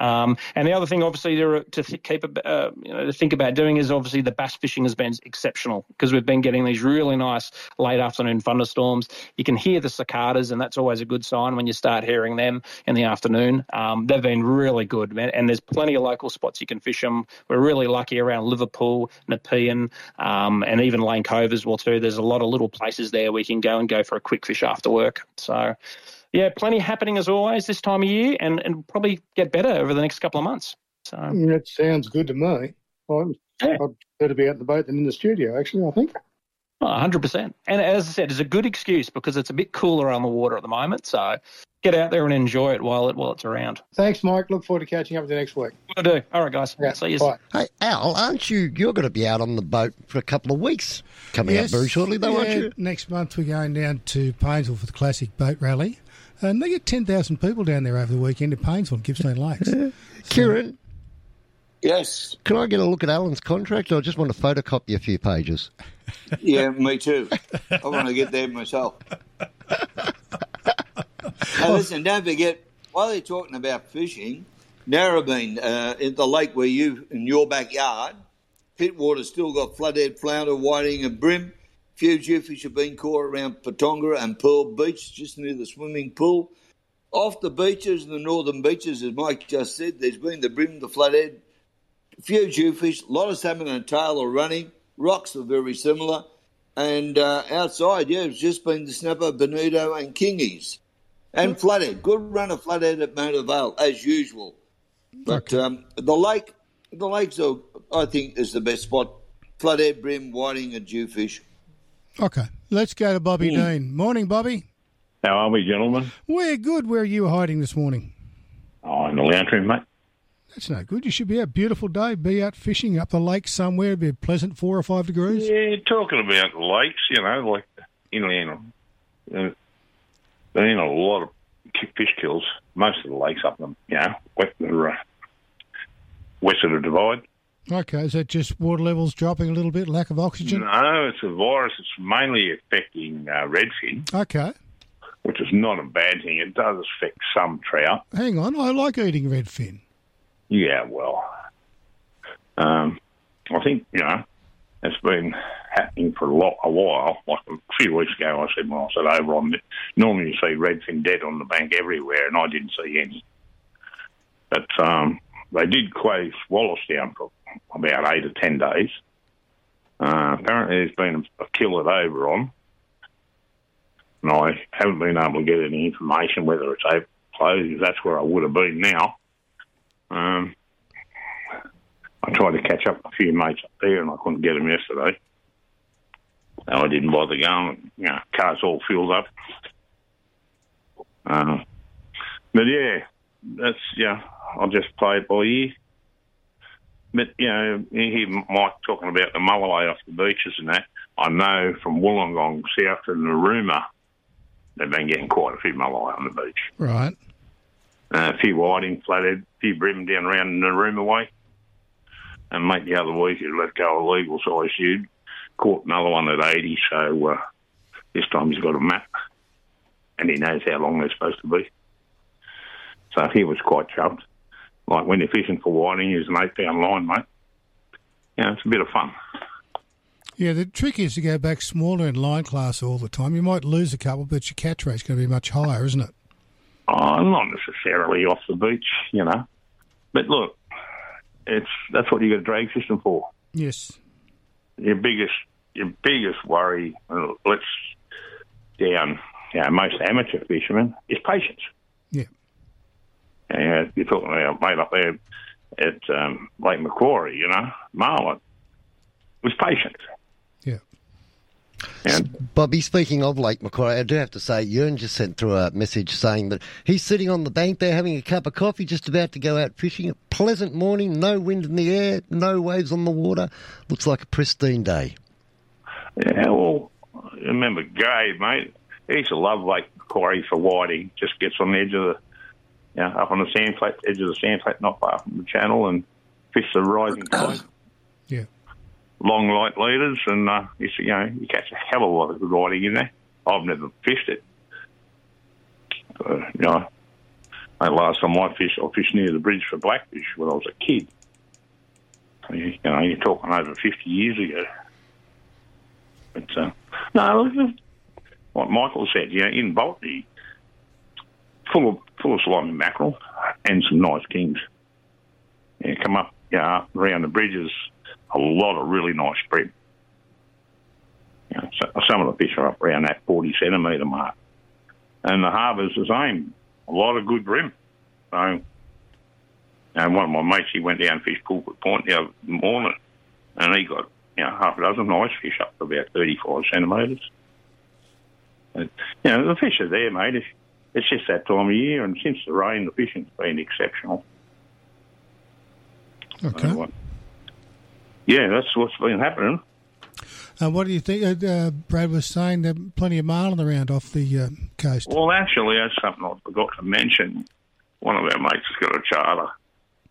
Um, and the other thing, obviously, to, to keep uh, you know, to think about doing is obviously the bass fishing has been exceptional because we've been getting these really nice late afternoon thunderstorms. You can hear the cicadas, and that's always a good sign when you start hearing them in the afternoon. Um, they've been really good, man, and there's plenty of local spots you can fish them. We're really lucky around Liverpool, Nepean, um, and even Lane Cove as well too. There's a lot of little places there we can go and go for a quick fish after work. So yeah, plenty happening as always this time of year, and and probably get better over the next couple of months. So that sounds good to me. I'm, yeah. I'd better be out in the boat than in the studio. Actually, I think. Oh, 100%. And as I said, it's a good excuse because it's a bit cooler on the water at the moment. So get out there and enjoy it while it while it's around. Thanks, Mike. Look forward to catching up with you next week. I do. All right, guys. Yeah, See you. Bye. Hey, Al, aren't you? You're going to be out on the boat for a couple of weeks coming yes, up very shortly, though, yeah, aren't you? Next month we're going down to Paynesville for the classic boat rally. And they get 10,000 people down there over the weekend at Paynesville and Gippsland Lakes. So, Kieran? Yes. Can I get a look at Alan's contract? I just want to photocopy a few pages. Yeah, me too. I want to get there myself. now, listen, don't forget, while they're talking about fishing, Narrabeen, uh, in the lake where you, in your backyard, Pittwater still got flathead, flounder, whiting, and bream. Few jewfish have been caught around Patonga and Pearl Beach, just near the swimming pool. Off the beaches, the northern beaches, as Mike just said, there's been the bream, the flathead, few jewfish, a lot of salmon and tailor running. Rocks are very similar. And uh, outside, yeah, it's just been the snapper, bonito, and kingies. And flathead. Good run of flathead at Mona Vale, as usual. But um, the lake, the lakes are, I think, is the best spot. Flathead, bream, whiting, and jewfish. Okay, let's go to Bobby Mm. Dean. Morning, Bobby. How are we, gentlemen? We're good. Where are you hiding this morning? Oh, in the lounge room, mate. That's no good. You should be out. Beautiful day. Be out fishing up the lake somewhere. It'd Be a pleasant four or five degrees. Yeah, talking about lakes, you know, like inland. Uh, been a lot of fish kills. Most of the lakes up them, you know, west, uh, west of the divide. Okay, is that just water levels dropping a little bit, lack of oxygen? No, it's a virus. It's mainly affecting uh, redfin, Okay, which is not a bad thing. It does affect some trout. hang on. I like eating redfin. Yeah, well, um, I think you know it's been happening for a lot a while. Like a few weeks ago, I said when I said over on the, normally you see redfin dead on the bank everywhere, and I didn't see any. But um, they did close Wallace down for about eight or ten days. Uh, apparently, there's been a, kill at Oberon, and I haven't been able to get any information whether it's open closed. That's where I would have been now. Um, I tried to catch up with a few mates up there, and I couldn't get them yesterday. So I didn't bother going. You know, cars all filled up. Uh, but yeah, that's yeah. I'll just play it by ear. But you know, you hear Mike talking about the mulloway off the beaches and that. I know from Wollongong south to Narooma, they've been getting quite a few mulloway on the beach. Right. Uh, a few whiting, flathead, a few bream down around Narooma way. And mate, the other week he let go a legal size shewed. Caught another one at 80, so uh, this time he's got a map and he knows how long they're supposed to be. So he was quite chuffed. Like when you're fishing for whiting, use an eight pound line, mate. Yeah, it's a bit of fun. Yeah, the trick is to go back smaller in line class all the time. You might lose a couple, but your catch rate's going to be much higher, isn't it? Oh, not necessarily off the beach, you know. But look, it's that's what you got a drag system for. Yes. Your biggest your biggest worry, let's down, you know, most amateur fishermen is patience. Yeah. And you're talking about mate up there at um, Lake Macquarie, you know, Marlin was patient. Yeah. And Bobby, speaking of Lake Macquarie, I do have to say, Ewan just sent through a message saying that he's sitting on the bank there having a cup of coffee, just about to go out fishing. A pleasant morning, no wind in the air, no waves on the water. Looks like a pristine day. Yeah, well, remember Gabe, mate. He used to love Lake Macquarie for whiting. Just gets on the edge of the, you know, up on the sand flat, edge of the sand flat, not far from the channel, and fish the rising tide. Yeah. Long light leaders, and uh, you you know, you catch a hell of a lot of good whiting in there. I've never fished it. Uh, you know, the last time I fished, I fished near the bridge for blackfish when I was a kid. You know, you're talking over 50 years ago. But uh, no, look, what Michael said, you know, in Botany, full of full of slimy mackerel and some nice kings. Yeah, come up, yeah, up around the bridges, a lot of really nice spread. You know, so, some of the fish are up around that forty centimetre mark, and the harbour's the same. A lot of good bream. So, and one of my mates, he went down and fished Pulpit Point the other morning, and he got you know, half a dozen nice fish up to about 35 centimetres. And, you know, the fish are there, mate. It's, it's just that time of year, and since the rain, the fishing's been exceptional. Okay. So, uh, yeah, that's what's been happening. Uh, what do you think? Uh, uh, Brad was saying there plenty of marlin around off the uh, coast. Well, actually, that's something I forgot to mention. One of our mates has got a charter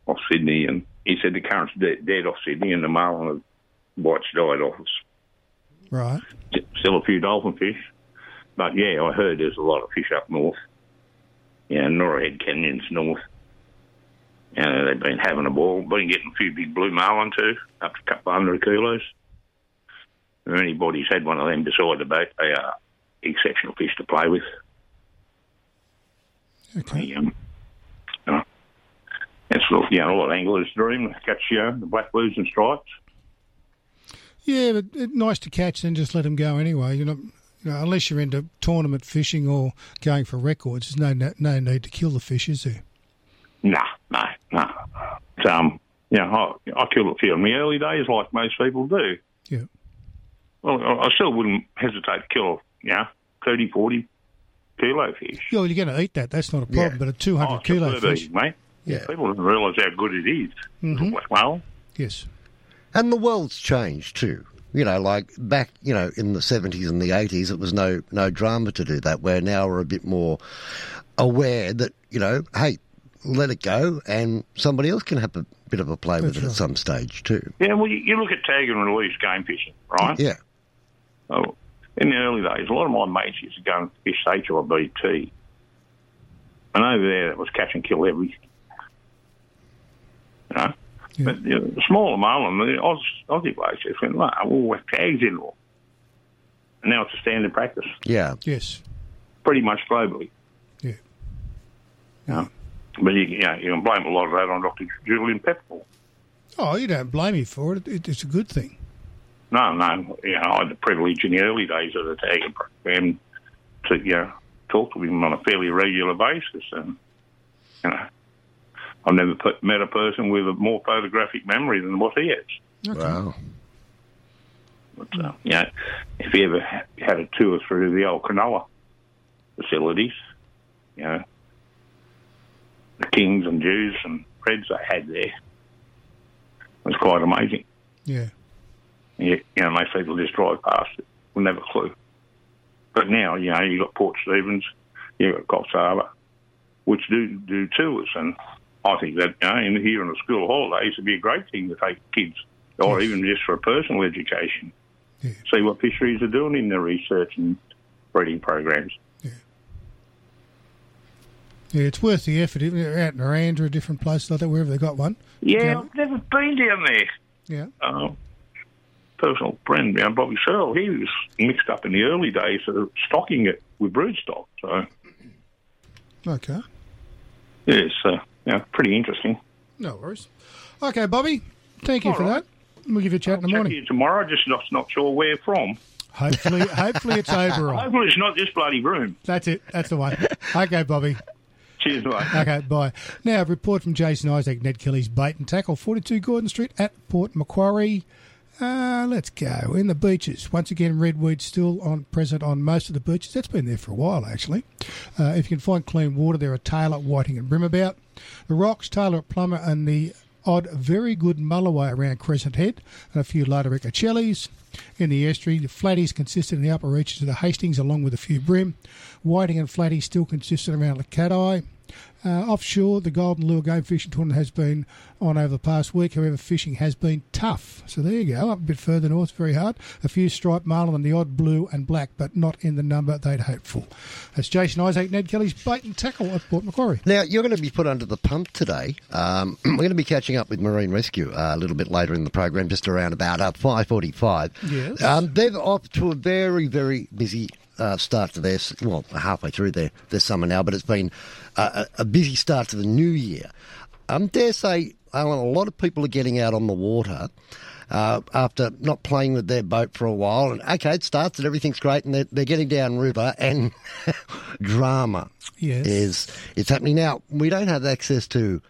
off Sydney, and he said the current's dead, dead off Sydney, and the marlin have whites died off us. Right. Still a few dolphin fish. But yeah, I heard there's a lot of fish up north. Yeah, Norah Head Canyon's north. And they've been having a ball. Been getting a few big blue marlin too, up to a couple of hundred kilos. If anybody's had one of them beside the boat, they are exceptional fish to play with. Okay. They, um, you know, it's you know, a lot of anglers dream catch you know, the black blues and stripes. Yeah, but it, nice to catch, then just let them go anyway. You know, you know, unless you're into tournament fishing or going for records, there's no no need to kill the fish, is there? No, no, no. It's, um, you know, I, I killed a few in the early days, like most people do. Yeah. Well, I I still wouldn't hesitate to kill, you know, 30, 40 kilo fish. Yeah, well, you're going to eat that. That's not a problem. But a 200 Oh, kilo superb fish. eat, mate. Yeah. People don't realise how good it is. Mhm. Black marlin. Yes. And the world's changed too. You know, like back, you know, in the 70s and the 80s, it was no no drama to do that. Where now we're a bit more aware that, you know, hey, let it go and somebody else can have a bit of a play with That's it right. at some stage too. Yeah, well, you, you look at tag and release game fishing, right? Yeah. Oh, in the early days, a lot of my mates used to go and fish HIBT. And over there, that was catch and kill everything. You know? But you know, the smaller marlin, the Oz, Aussie blokes just went, no, we'll whack tags in all. And now it's a standard practice, Yeah. Yes. pretty much globally. Yeah. You know? But you, you know, you can blame a lot of that on Dr. Julian Pepperell. Oh, you don't blame me for it. it it's a good thing. No, no, you know, I had the privilege in the early days of the tagging program to, you know, talk to him on a fairly regular basis, and you know, I've never put, met a person with a more photographic memory than what he has. Wow. But, uh, you know, if you ever had a tour through the old Cronulla facilities, you know, the Kings and Jews and Reds they had there It was quite amazing. Yeah. You, you know, most people just drive past it, will never clue. But now, you know, you've got Port Stephens, you've got Coffs Harbour, which do do tours, and I think that you know, in, here on the school holidays would be a great thing to take kids, or even just for a personal education. See what fisheries are doing in their research and breeding programs. Yeah, it's worth the effort. Even out in a different places like that, wherever they got one. Yeah, I've never been down there. Yeah. Um, personal friend, know, Bobby Searle, he was mixed up in the early days of stocking it with broodstock. So, Okay. yeah, it's uh, you pretty interesting. No worries. Okay, Bobby. Thank you All for right. that. We'll give you a chat in the to morning. you tomorrow, just not, not sure where from. Hopefully, hopefully it's over. Hopefully it's not this bloody room. That's it. That's the one. Okay, Bobby. Cheers, mate. Okay, bye. Now, a report from Jason Isaac, Ned Kelly's bait and tackle, 42 Gordon Street at Port Macquarie. Uh, let's go. In the beaches. Once again, redweed still on present on most of the beaches. That's been there for a while, actually. Uh, if you can find clean water, there are tailor, Whiting, and Rimabout. The rocks, tailor at Plomer, and the odd, very good mulloway around Crescent Head, and a few later Chellies. In the estuary, the flatties consistent in the upper reaches of the Hastings, along with a few bream. Whiting and flatties still consistent around the Cathie. Uh, offshore, the Golden Lure Game Fishing Tournament has been on over the past week. However, fishing has been tough. So there you go, up a bit further north, very hard. A few striped marlin and the odd blue and black, but not in the number they'd hoped for. That's Jason Isaac, Ned Kelly's bait and tackle at Port Macquarie. Now, you're going to be put under the pump today. Um, we're going to be catching up with Marine Rescue uh, a little bit later in the program, just around about uh, 5.45. Yes. Um, they're off to a very, very busy uh, start to their, s- well, halfway through their, their summer now, but it's been a, a busy start to the new year. Um, dare say, Alan, a lot of people are getting out on the water uh, after not playing with their boat for a while. And okay, it starts and everything's great, and they're, they're getting down river, and drama Yes. is is happening now. We don't have access to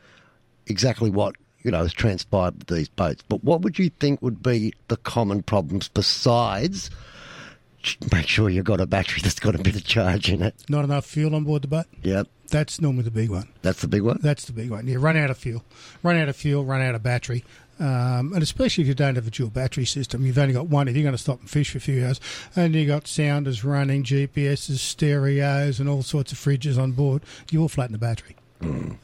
exactly what you know has transpired with these boats, but what would you think would be the common problems besides? Make sure you've got a battery that's got a bit of charge in it. Not enough fuel on board the boat. Yep, That's normally the big one. that's the big one. That's the big one. You run out of fuel, run out of fuel, run out of battery. Um, and especially if you don't have a dual battery system, you've only got one. If you're going to stop and fish for a few hours, and you've got sounders running, GPSs, stereos, and all sorts of fridges on board, you will flatten the battery.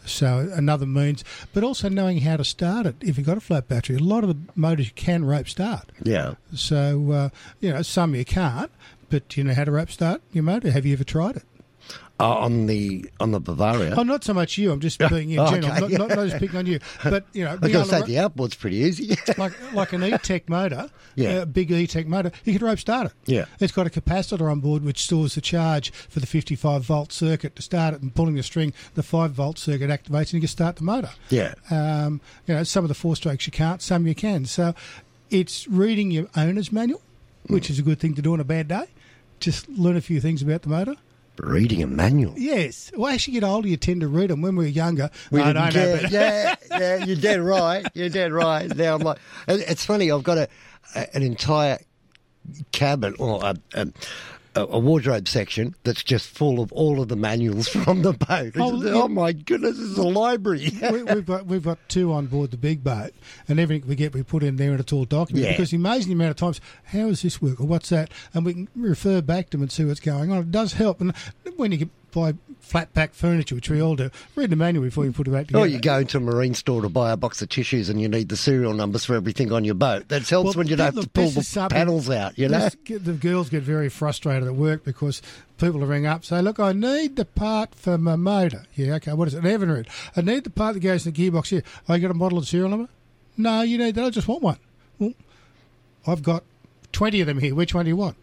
So another means, but also knowing how to start it. If you've got a flat battery, a lot of the motors you can rope start. Yeah. So uh, you know some you can't, but you know how to rope start your motor. Have you ever tried it? Uh, on the on the Bavaria. Oh, not so much you. I'm just being in Oh, general. okay. Not, not, not just picking on you, but you know, I going to say the outboard's pretty easy. like like an E-TEC motor, Yeah. a big E-TEC motor, you can rope start it. Yeah. It's got a capacitor on board which stores the charge for the 55 volt circuit to start it, and pulling the string, the 5 volt circuit activates and you can start the motor. Yeah. Um, you know, some of the four strokes you can't, some you can. So it's reading your owner's manual, which is a good thing to do on a bad day. Just learn a few things about the motor. Reading a manual. Yes. Well, as you get older, you tend to read them. When we were younger, We I didn't don't care. know. But yeah, yeah, you're dead right. You're dead right. Now I'm like, it's funny. I've got a, an entire cabin or a, a, a wardrobe section that's just full of all of the manuals from the boat. Oh, Oh, my goodness, it's a library. we, we've got we've got two on board the big boat, and everything we get we put in there and it's all documented. Yeah. Because the amazing amount of times, how does this work or what's that, and we can refer back to them and see what's going on. It does help, and when you get buy flat pack furniture, which we all do, read the manual before you put it back oh, together. Or you go into a marine store to buy a box of tissues and you need the serial numbers for everything on your boat. That helps Well, when you don't have to pull the panels out, you know? the girls get very frustrated at work because people will ring up say, "Look, I need the part for my motor." Yeah, okay. What is it? An Evinrude. I need the part that goes in the gearbox here. Oh, I got a model and serial number. No, you need that. I just want one. Well, I've got twenty of them here. Which one do you want?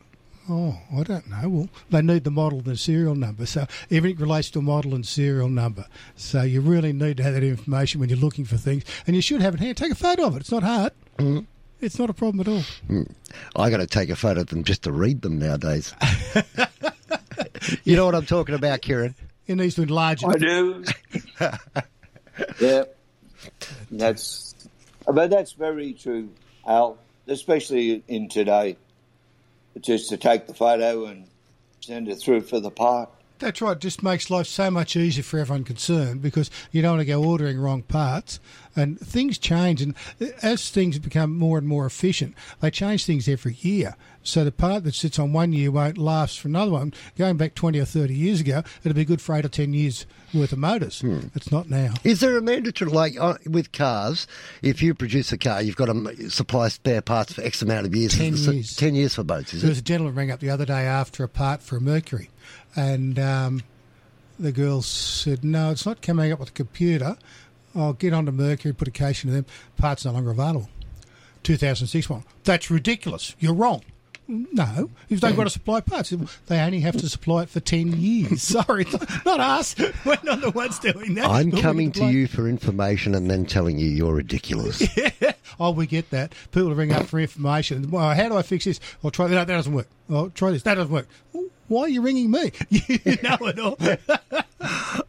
Oh, I don't know. Well, they need the model and the serial number. So everything relates to a model and serial number. So you really need to have that information when you're looking for things. And you should have it hand. Take a photo of it. It's not hard. Mm. It's not a problem at all. Mm. I got to take a photo of them just to read them nowadays. you know what I'm talking about, Kieran? It needs to enlarge it. I do. yeah, that's, but that's very true, Al. Especially in today, just to take the photo and send it through for the part. That's right. It just makes life so much easier for everyone concerned because you don't want to go ordering wrong parts. And things change, and as things become more and more efficient, they change things every year. So the part that sits on one year won't last for another one. Going back 20 or 30 years ago, it'd be good for eight or 10 years worth of motors. Hmm. It's not now. Is there a mandatory, like uh, with cars, if you produce a car, you've got to supply spare parts for X amount of years? 10 years. 10 years for boats, is there it? was a gentleman rang up the other day after a part for a Mercury, and um, the girl said, No, it's not coming up with the computer. I'll get onto Mercury, put a case into them. Parts no longer available. 2006 one. That's ridiculous. You're wrong. No, if they've got to supply parts, they only have to supply it for 10 years. Sorry, not us. We're not the ones doing that. I'm coming to you for information and then telling you you're ridiculous. Yeah. Oh, we get that. People ring up for information. Well, how do I fix this? I'll try that. That doesn't work. I'll try this. That doesn't work. Why are you ringing me? You know it all.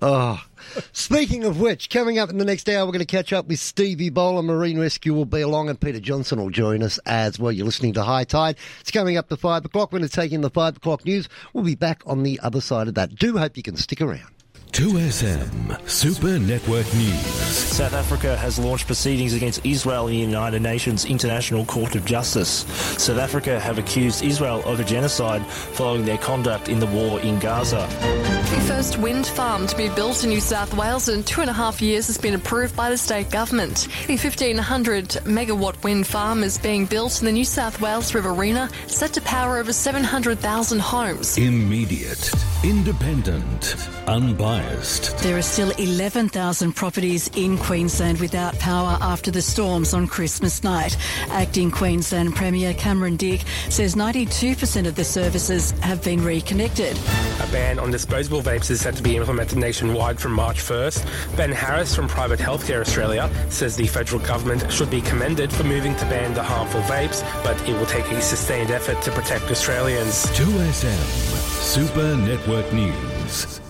oh, speaking of which, coming up in the next hour, we're going to catch up with Stevie Bowler. Marine Rescue will be along, and Peter Johnson will join us as well. You're listening to High Tide. It's coming up to five o'clock. We're going to take in the five o'clock news. We'll be back on the other side of that. Do hope you can stick around. 2SM Super Network News. South Africa has launched proceedings against Israel in the United Nations International Court of Justice. South Africa have accused Israel of a genocide following their conduct in the war in Gaza. The first wind farm to be built in New South Wales in two and a half years has been approved by the state government. The 1500 megawatt wind farm is being built in the New South Wales Riverina, set to power over 700,000 homes. Immediate, independent, unbiased. There are still 11,000 properties in Queensland without power after the storms on Christmas night. Acting Queensland Premier Cameron Dick says 92% of the services have been reconnected. A ban on disposable vapes is set to be implemented nationwide from March 1st. Ben Harris from Private Healthcare Australia says the federal government should be commended for moving to ban the harmful vapes, but it will take a sustained effort to protect Australians. 2SM Super Network News.